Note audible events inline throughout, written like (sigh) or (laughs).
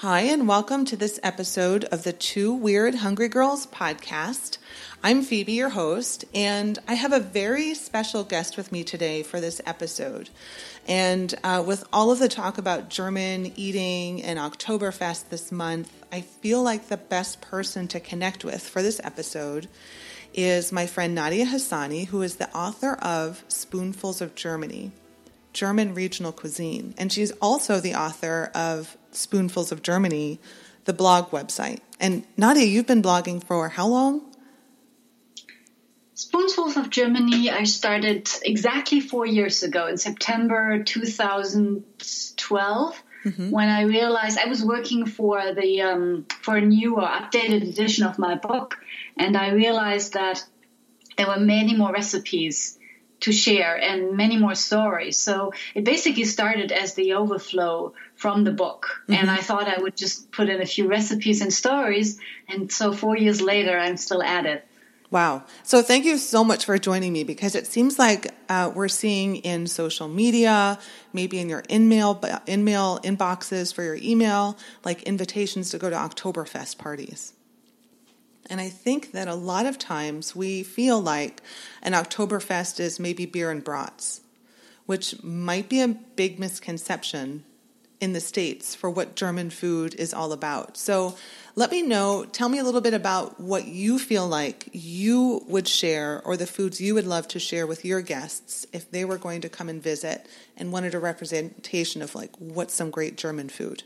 Hi, and welcome to this episode of the Two Weird Hungry Girls podcast. I'm Phoebe, your host, and I have a very special guest with me today for this episode. And uh, with all of the talk about German eating and Oktoberfest this month, I feel like the best person to connect with for this episode is my friend Nadia Hassani, who is the author of Spoonfuls of Germany. German regional cuisine. And she's also the author of Spoonfuls of Germany, the blog website. And Nadia, you've been blogging for how long? Spoonfuls of Germany, I started exactly four years ago in September 2012. Mm-hmm. When I realized I was working for the um, for a new or updated edition of my book, and I realized that there were many more recipes to share and many more stories. So it basically started as the overflow from the book. Mm-hmm. And I thought I would just put in a few recipes and stories. And so four years later, I'm still at it. Wow. So thank you so much for joining me because it seems like uh, we're seeing in social media, maybe in your in-mail, in-mail inboxes for your email, like invitations to go to Oktoberfest parties. And I think that a lot of times we feel like an Oktoberfest is maybe beer and brats, which might be a big misconception in the States for what German food is all about. So let me know, tell me a little bit about what you feel like you would share or the foods you would love to share with your guests if they were going to come and visit and wanted a representation of like what's some great German food.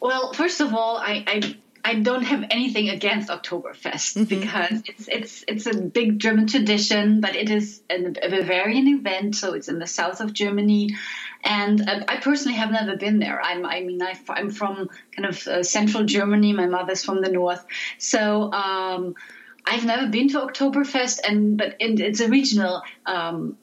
Well, first of all, I, I I don't have anything against Oktoberfest mm-hmm. because it's it's it's a big German tradition, but it is a, a Bavarian event, so it's in the south of Germany, and uh, I personally have never been there. I'm I mean I, am from kind of uh, central Germany. My mother's from the north, so. Um, I've never been to Oktoberfest, and but it's a regional um,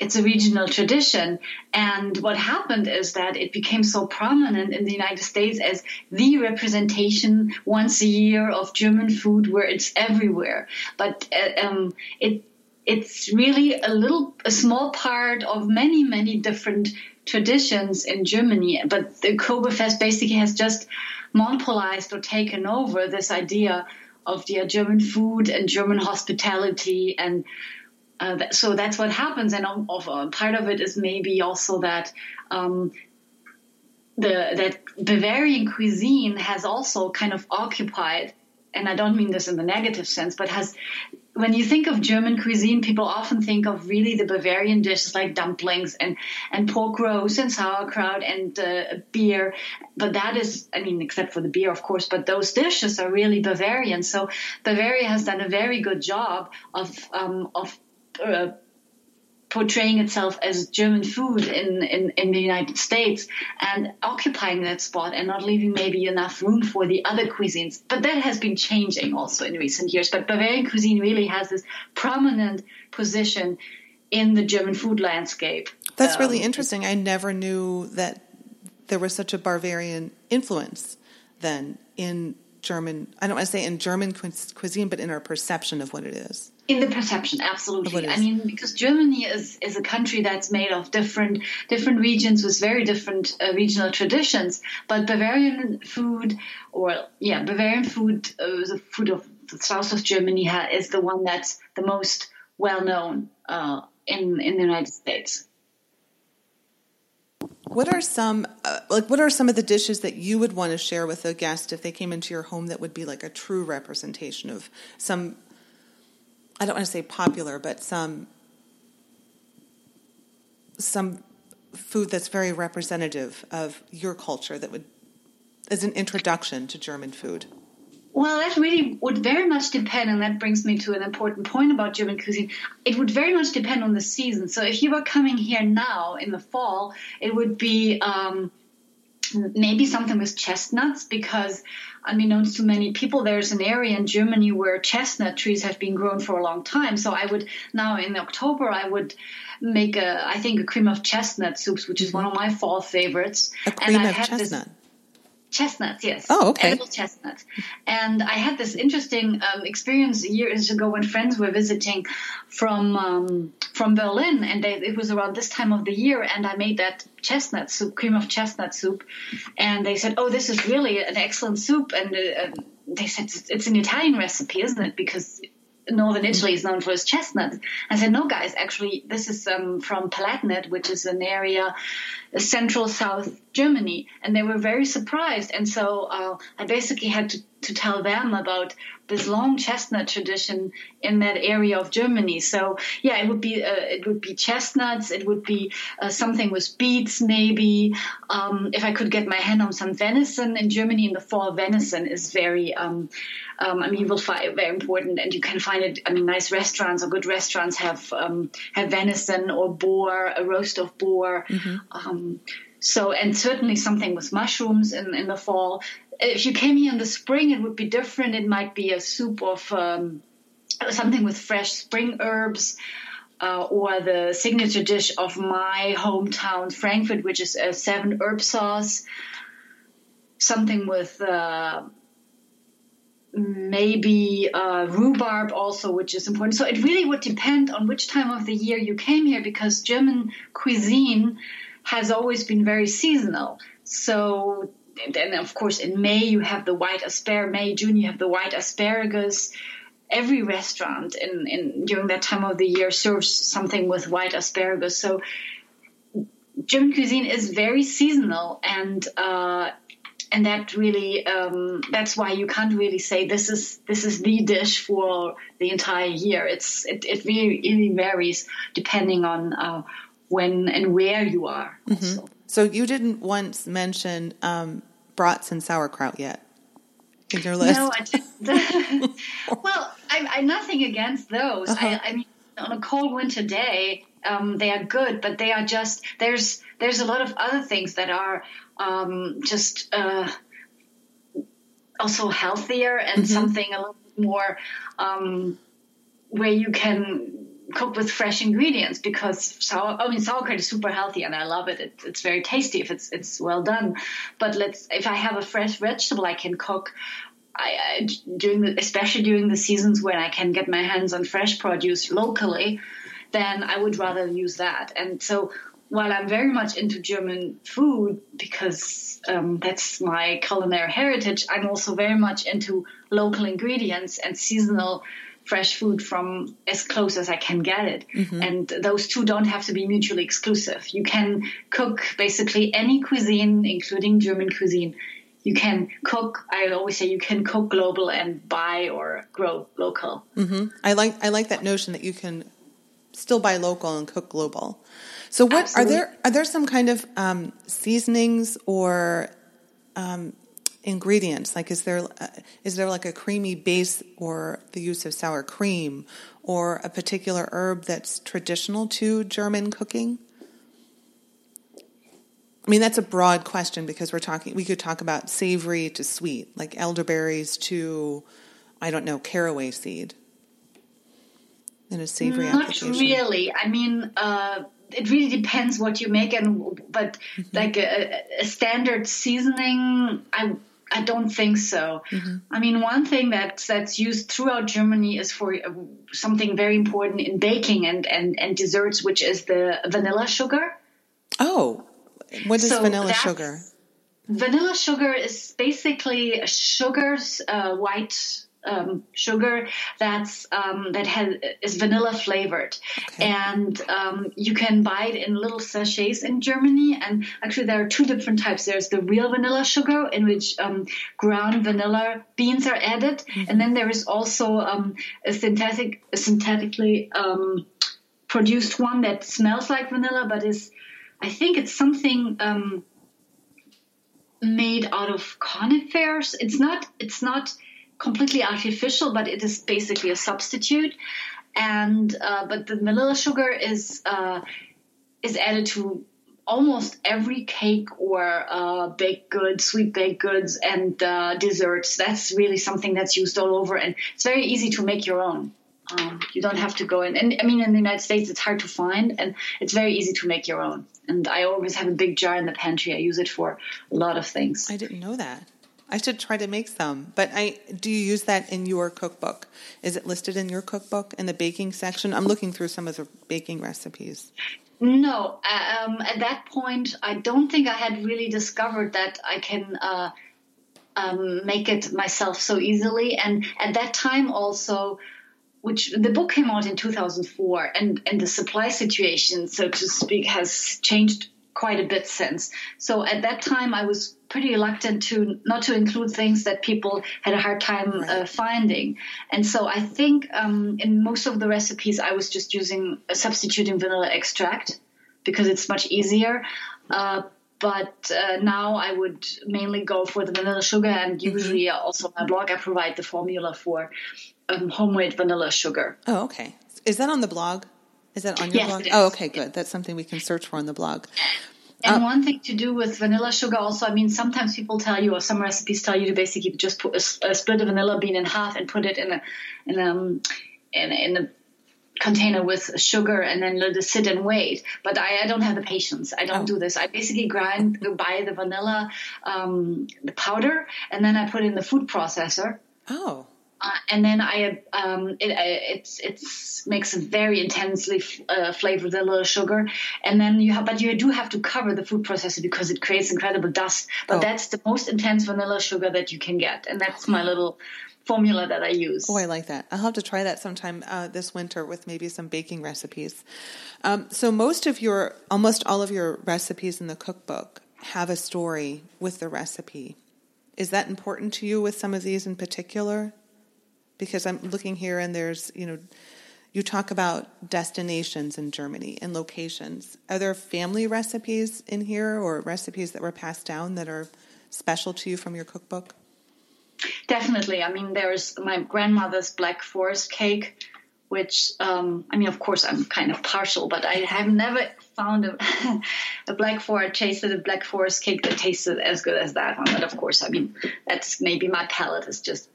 it's a regional tradition. And what happened is that it became so prominent in the United States as the representation once a year of German food, where it's everywhere. But uh, um, it it's really a little a small part of many many different traditions in Germany. But the Oktoberfest basically has just monopolized or taken over this idea of the German food and German hospitality and uh, so that's what happens, and of, uh, part of it is maybe also that um, the that Bavarian cuisine has also kind of occupied, and I don't mean this in the negative sense, but has when you think of German cuisine, people often think of really the Bavarian dishes like dumplings and, and pork roast and sauerkraut and uh, beer. But that is, I mean, except for the beer, of course, but those dishes are really Bavarian. So Bavaria has done a very good job of, um, of uh, portraying itself as German food in, in, in the United States and occupying that spot and not leaving maybe enough room for the other cuisines. But that has been changing also in recent years. But Bavarian cuisine really has this prominent position in the German food landscape. That's um, really interesting. I never knew that there was such a Bavarian influence then in German, I don't want to say in German cuisine, but in our perception of what it is. In the perception, absolutely. I mean, because Germany is, is a country that's made of different different regions with very different uh, regional traditions. But Bavarian food, or yeah, Bavarian food, uh, the food of the south of Germany, ha- is the one that's the most well known uh, in in the United States. What are some uh, like what are some of the dishes that you would want to share with a guest if they came into your home that would be like a true representation of some I don't want to say popular, but some some food that's very representative of your culture that would as an introduction to German food? Well, that really would very much depend, and that brings me to an important point about German cuisine. It would very much depend on the season. So, if you were coming here now in the fall, it would be um, maybe something with chestnuts, because unbeknownst to many people, there's an area in Germany where chestnut trees have been grown for a long time. So, I would now in October, I would make a, I think, a cream of chestnut soups, which is one of my fall favorites. A cream of chestnut. This, Chestnuts, yes. Oh, okay. Edible chestnuts. And I had this interesting um, experience years ago when friends were visiting from um, from Berlin, and they, it was around this time of the year, and I made that chestnut soup, cream of chestnut soup, and they said, "Oh, this is really an excellent soup," and uh, they said it's an Italian recipe, isn't it? Because northern Italy is known for its chestnuts. I said, no, guys, actually, this is um, from Palatinate, which is an area, central south Germany. And they were very surprised. And so uh, I basically had to, to tell them about this long chestnut tradition in that area of Germany. So yeah, it would be uh, it would be chestnuts. It would be uh, something with beets, maybe. Um, if I could get my hand on some venison in Germany in the fall, venison is very. Um, um, I mean, you will find it very important, and you can find it. I mean, nice restaurants or good restaurants have um, have venison or boar, a roast of boar. Mm-hmm. So, and certainly something with mushrooms in, in the fall if you came here in the spring, it would be different. It might be a soup of um, something with fresh spring herbs. Uh, or the signature dish of my hometown, Frankfurt, which is a seven herb sauce. Something with uh, maybe uh, rhubarb also, which is important. So it really would depend on which time of the year you came here because German cuisine has always been very seasonal. So then of course in May you have the white asparagus. May June you have the white asparagus. Every restaurant in, in during that time of the year serves something with white asparagus. So German cuisine is very seasonal, and uh, and that really um, that's why you can't really say this is this is the dish for the entire year. It's it, it really, really varies depending on uh, when and where you are. Mm-hmm. So you didn't once mention um, brats and sauerkraut yet in your list? No, I didn't. (laughs) well, I, I'm nothing against those. Uh-huh. I, I, mean, on a cold winter day, um, they are good, but they are just there's there's a lot of other things that are um, just uh, also healthier and mm-hmm. something a little more um, where you can cook with fresh ingredients because sour, I mean sauerkraut is super healthy and I love it. it. It's very tasty if it's it's well done. But let's if I have a fresh vegetable I can cook. I, I during the, especially during the seasons when I can get my hands on fresh produce locally, then I would rather use that. And so while I'm very much into German food because um, that's my culinary heritage, I'm also very much into local ingredients and seasonal fresh food from as close as I can get it. Mm-hmm. And those two don't have to be mutually exclusive. You can cook basically any cuisine, including German cuisine. You can cook. I always say you can cook global and buy or grow local. Mm-hmm. I like I like that notion that you can still buy local and cook global. So, what Absolutely. are there? Are there some kind of um, seasonings or um, ingredients? Like, is there uh, is there like a creamy base or the use of sour cream or a particular herb that's traditional to German cooking? I mean, that's a broad question because we're talking. We could talk about savory to sweet, like elderberries to, I don't know, caraway seed. In a savory Not application. really. I mean, uh, it really depends what you make, and but mm-hmm. like a, a standard seasoning, I I don't think so. Mm-hmm. I mean, one thing that that's used throughout Germany is for uh, something very important in baking and, and, and desserts, which is the vanilla sugar. Oh, what is so vanilla sugar? Vanilla sugar is basically sugars, uh, white um, sugar that's um, that has is vanilla flavored, okay. and um, you can buy it in little sachets in Germany. And actually, there are two different types. There's the real vanilla sugar, in which um, ground vanilla beans are added, mm-hmm. and then there is also um, a synthetic, a synthetically um, produced one that smells like vanilla, but is I think it's something made out of conifers. It's not. It's not completely artificial, but it is basically a substitute. And uh, but the vanilla sugar is uh, is added to almost every cake or uh, baked goods, sweet baked goods, and uh, desserts. That's really something that's used all over, and it's very easy to make your own. Um, you don't have to go in. And I mean, in the United States, it's hard to find, and it's very easy to make your own. And I always have a big jar in the pantry. I use it for a lot of things. I didn't know that. I should try to make some. But I do you use that in your cookbook? Is it listed in your cookbook in the baking section? I'm looking through some of the baking recipes. No, um, at that point, I don't think I had really discovered that I can uh, um, make it myself so easily. And at that time, also, which the book came out in 2004, and and the supply situation, so to speak, has changed quite a bit since. So at that time, I was pretty reluctant to not to include things that people had a hard time uh, finding. And so I think um, in most of the recipes, I was just using uh, substituting vanilla extract because it's much easier. Uh, but uh, now I would mainly go for the vanilla sugar, and mm-hmm. usually mm-hmm. also on my blog I provide the formula for um, homemade vanilla sugar. Oh, okay. Is that on the blog? Is that on your yes, blog? Oh, okay, good. That's something we can search for on the blog. And uh, one thing to do with vanilla sugar also, I mean, sometimes people tell you, or some recipes tell you to basically just put a, a split a vanilla bean in half and put it in a in a um, in, in a container with sugar and then let it sit and wait. But I, I don't have the patience. I don't oh. do this. I basically grind, buy the vanilla, um, the powder, and then I put in the food processor. Oh. Uh, and then I um, it it's it's makes a very intensely uh, flavored a little sugar, and then you have but you do have to cover the food processor because it creates incredible dust. But oh. that's the most intense vanilla sugar that you can get, and that's my little formula that I use. Oh, I like that. I'll have to try that sometime uh, this winter with maybe some baking recipes. Um, so most of your, almost all of your recipes in the cookbook have a story with the recipe. Is that important to you with some of these in particular? Because I'm looking here and there's, you know, you talk about destinations in Germany and locations. Are there family recipes in here or recipes that were passed down that are special to you from your cookbook? Definitely. I mean, there's my grandmother's Black Forest cake, which, um, I mean, of course, I'm kind of partial, but I have never found a, (laughs) a Black Forest, tasted a Black Forest cake that tasted as good as that one. But of course, I mean, that's maybe my palate is just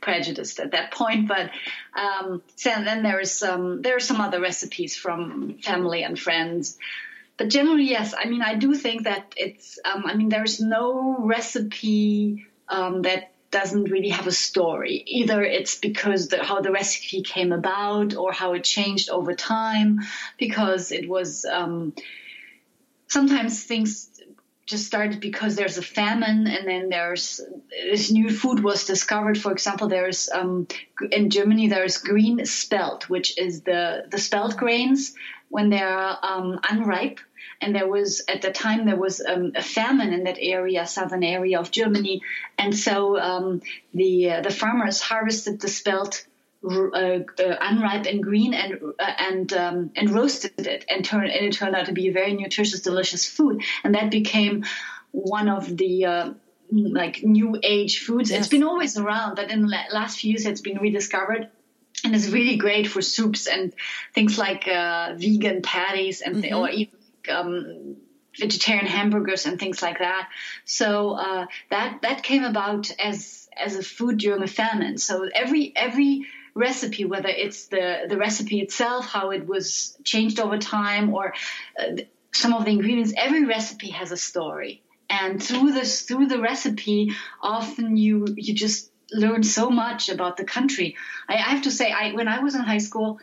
prejudiced at that point. But um, so then there is some there are some other recipes from family and friends. But generally, yes. I mean, I do think that it's. Um, I mean, there's no recipe um, that doesn't really have a story. Either it's because the, how the recipe came about, or how it changed over time, because it was. Um, sometimes things just started because there's a famine and then there's this new food was discovered. For example there's um, in germany there's green spelt which is the the spelt grains when they're um, unripe. And there was at the time there was um, a famine in that area southern area of germany. And so um, the uh, the farmers harvested the spelt uh, uh, unripe and green and uh, and um, and roasted it and turned and it turned out to be a very nutritious, delicious food, and that became one of the uh, like new age foods. Yes. It's been always around, but in the last few years it's been rediscovered. And it's really great for soups and things like uh, vegan patties and mm-hmm. or even um, vegetarian hamburgers and things like that. So uh, that that came about as as a food during a famine. So every every recipe, whether it's the, the recipe itself, how it was changed over time, or uh, some of the ingredients. Every recipe has a story, and through this through the recipe, often you you just learn so much about the country. I, I have to say, I when I was in high school,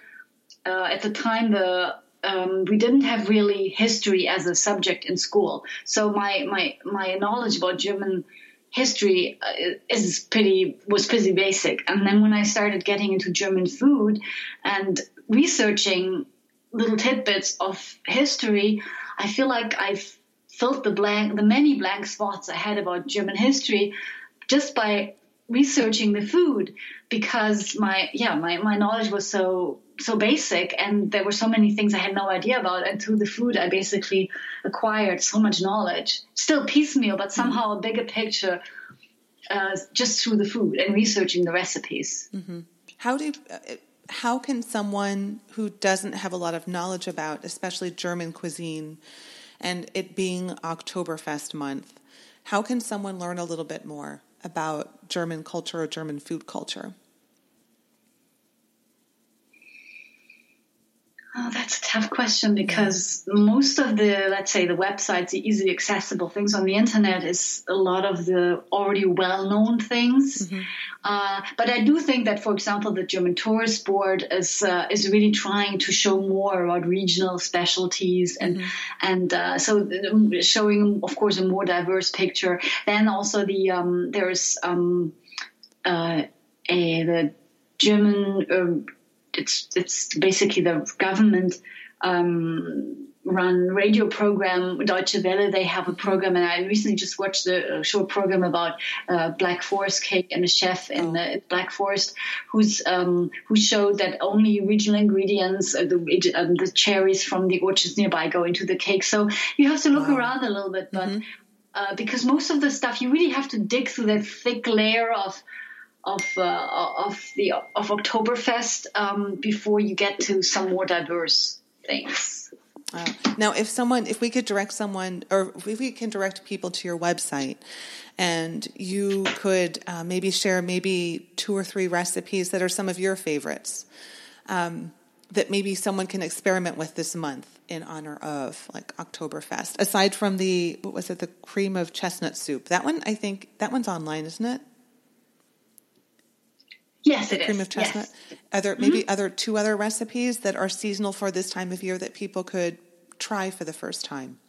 uh, at the time the um, we didn't have really history as a subject in school, so my my my knowledge about German history uh, is pretty was pretty basic. And then when I started getting into German food and researching little tidbits of history, I feel like I've filled the blank, the many blank spots I had about German history, just by researching the food because my yeah my, my knowledge was so so basic and there were so many things I had no idea about and through the food I basically acquired so much knowledge still piecemeal but somehow a bigger picture uh, just through the food and researching the recipes mm-hmm. how do uh, how can someone who doesn't have a lot of knowledge about especially German cuisine and it being Oktoberfest month how can someone learn a little bit more about German culture or German food culture Oh, that's a tough question because most of the, let's say, the websites, the easily accessible things on the internet is a lot of the already well known things. Mm-hmm. Uh, but I do think that, for example, the German Tourist Board is uh, is really trying to show more about regional specialties and mm-hmm. and uh, so showing, of course, a more diverse picture. Then also the um, there's um, uh, a, the German um, it's it's basically the government um, run radio program Deutsche Welle. They have a program, and I recently just watched a short program about uh, Black Forest cake and a chef in the Black Forest who's um, who showed that only regional ingredients, uh, the, um, the cherries from the orchards nearby, go into the cake. So you have to look wow. around a little bit, but. Mm-hmm. Uh, because most of the stuff you really have to dig through that thick layer of of uh, of the of Oktoberfest um, before you get to some more diverse things. Uh, now, if someone, if we could direct someone, or if we can direct people to your website, and you could uh, maybe share maybe two or three recipes that are some of your favorites, um, that maybe someone can experiment with this month in honor of like Oktoberfest. Aside from the what was it, the cream of chestnut soup? That one, I think that one's online, isn't it? Yes, it cream is. of chestnut. Yes. Are there maybe mm-hmm. other two other recipes that are seasonal for this time of year that people could try for the first time?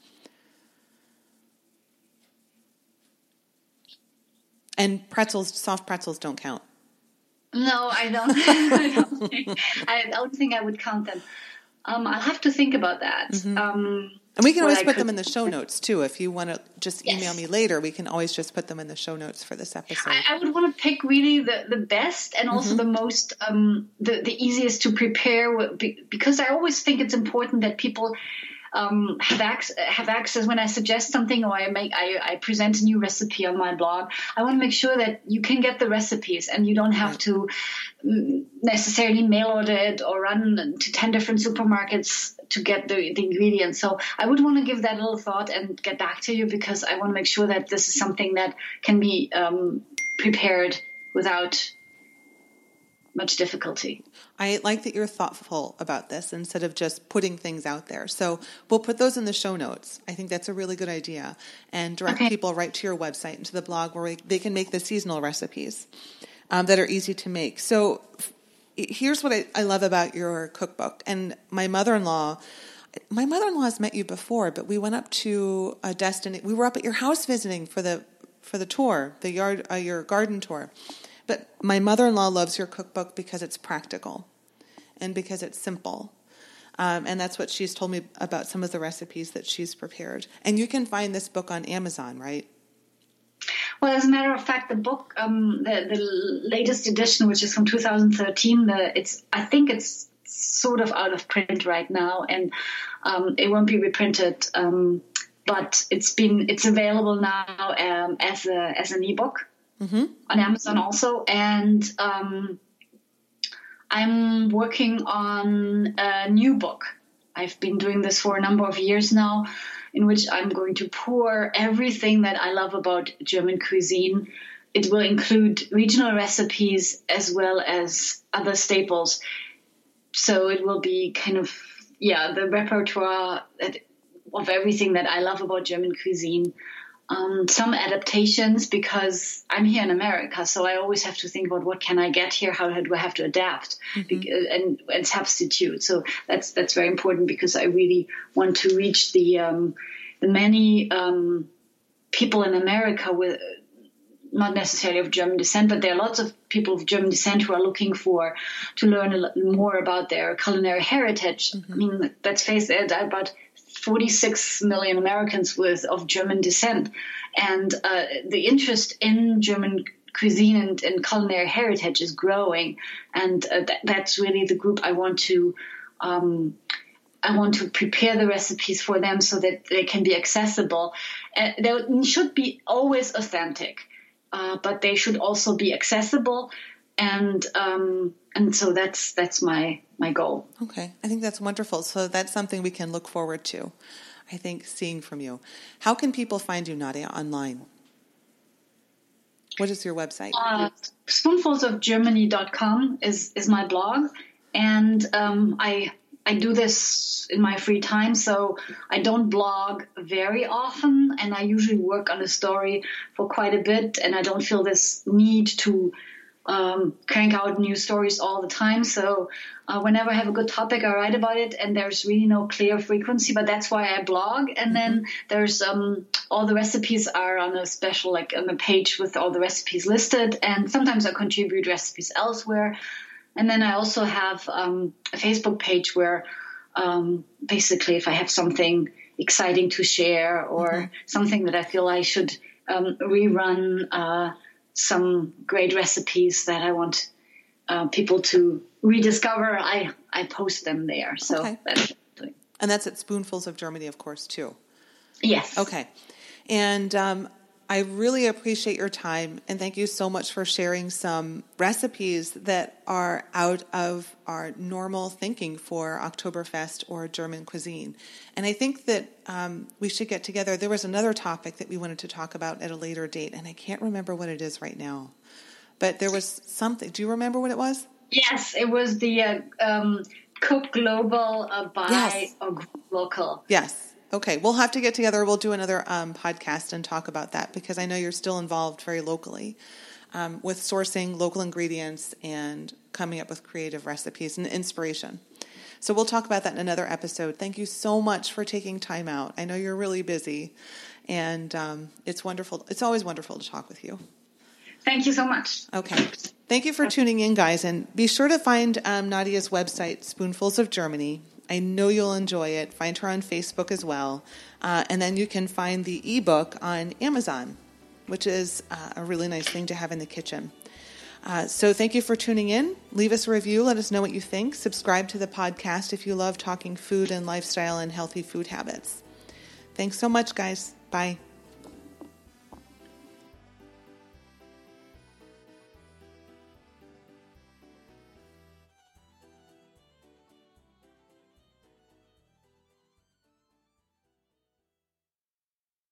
And pretzels, soft pretzels, don't count. No, I don't. (laughs) I, don't think, I don't think I would count them. Um, I'll have to think about that. Mm-hmm. Um, and we can always put them in the show notes too. If you want to just email me later, we can always just put them in the show notes for this episode. I, I would want to pick really the, the best and also mm-hmm. the most, um, the, the easiest to prepare because I always think it's important that people um, have, ac- have access when I suggest something or I make I, I, present a new recipe on my blog. I want to make sure that you can get the recipes and you don't have right. to mm, necessarily mail order it or run to ten different supermarkets to get the, the ingredients. So I would want to give that a little thought and get back to you because I want to make sure that this is something that can be um, prepared without much difficulty. I like that you're thoughtful about this instead of just putting things out there. So we'll put those in the show notes. I think that's a really good idea. And direct okay. people right to your website and to the blog where they can make the seasonal recipes um, that are easy to make. So here's what I, I love about your cookbook. And my mother in law, my mother in law has met you before, but we went up to a destiny. We were up at your house visiting for the for the tour, the yard, uh, your garden tour but my mother in law loves your cookbook because it's practical and because it's simple. Um, and that's what she's told me about some of the recipes that she's prepared. And you can find this book on Amazon, right? Well, as a matter of fact, the book, um, the, the latest edition, which is from 2013, the, it's I think it's sort of out of print right now, and um, it won't be reprinted. Um, but it's been it's available now um, as a as an ebook mm-hmm. on Amazon also. And um, I'm working on a new book. I've been doing this for a number of years now, in which I'm going to pour everything that I love about German cuisine. It will include regional recipes as well as other staples. So it will be kind of, yeah, the repertoire of everything that I love about German cuisine um, some adaptations because I'm here in America, so I always have to think about what can I get here, how do I have to adapt mm-hmm. and, and substitute. So that's that's very important because I really want to reach the um, the many um, people in America with not necessarily of German descent, but there are lots of people of German descent who are looking for to learn more about their culinary heritage. Mm-hmm. I mean, let's face it, about 46 million Americans with of German descent, and uh, the interest in German cuisine and, and culinary heritage is growing, and uh, th- that's really the group I want to. Um, I want to prepare the recipes for them so that they can be accessible. Uh, they should be always authentic, uh, but they should also be accessible and um, and so that's that's my my goal. Okay, I think that's wonderful. So that's something we can look forward to. I think seeing from you. How can people find you, Nadia, online? What is your website? Uh, spoonfulsofgermany.com is is my blog, and um, I I do this in my free time, so I don't blog very often, and I usually work on a story for quite a bit, and I don't feel this need to um, crank out new stories all the time. So uh, whenever I have a good topic, I write about it, and there's really no clear frequency. But that's why I blog. And then mm-hmm. there's um, all the recipes are on a special like on a page with all the recipes listed, and sometimes I contribute recipes elsewhere. And then I also have um, a Facebook page where um, basically if I have something exciting to share or mm-hmm. something that I feel I should um, rerun. Uh, some great recipes that I want uh, people to rediscover, I I post them there. So okay. that's and that's at Spoonfuls of Germany, of course, too. Yes. Okay. And um, I really appreciate your time and thank you so much for sharing some recipes that are out of our normal thinking for Oktoberfest or German cuisine. And I think that um, we should get together. There was another topic that we wanted to talk about at a later date, and I can't remember what it is right now. But there was something. Do you remember what it was? Yes, it was the uh, um, Cook Global uh, buy yes. local. Yes. Okay, we'll have to get together. We'll do another um, podcast and talk about that because I know you're still involved very locally um, with sourcing local ingredients and coming up with creative recipes and inspiration. So we'll talk about that in another episode. Thank you so much for taking time out. I know you're really busy, and um, it's wonderful. It's always wonderful to talk with you. Thank you so much. Okay. Thank you for tuning in, guys, and be sure to find um, Nadia's website, Spoonfuls of Germany. I know you'll enjoy it. Find her on Facebook as well. Uh, and then you can find the ebook on Amazon, which is uh, a really nice thing to have in the kitchen. Uh, so thank you for tuning in. Leave us a review. Let us know what you think. Subscribe to the podcast if you love talking food and lifestyle and healthy food habits. Thanks so much, guys. Bye.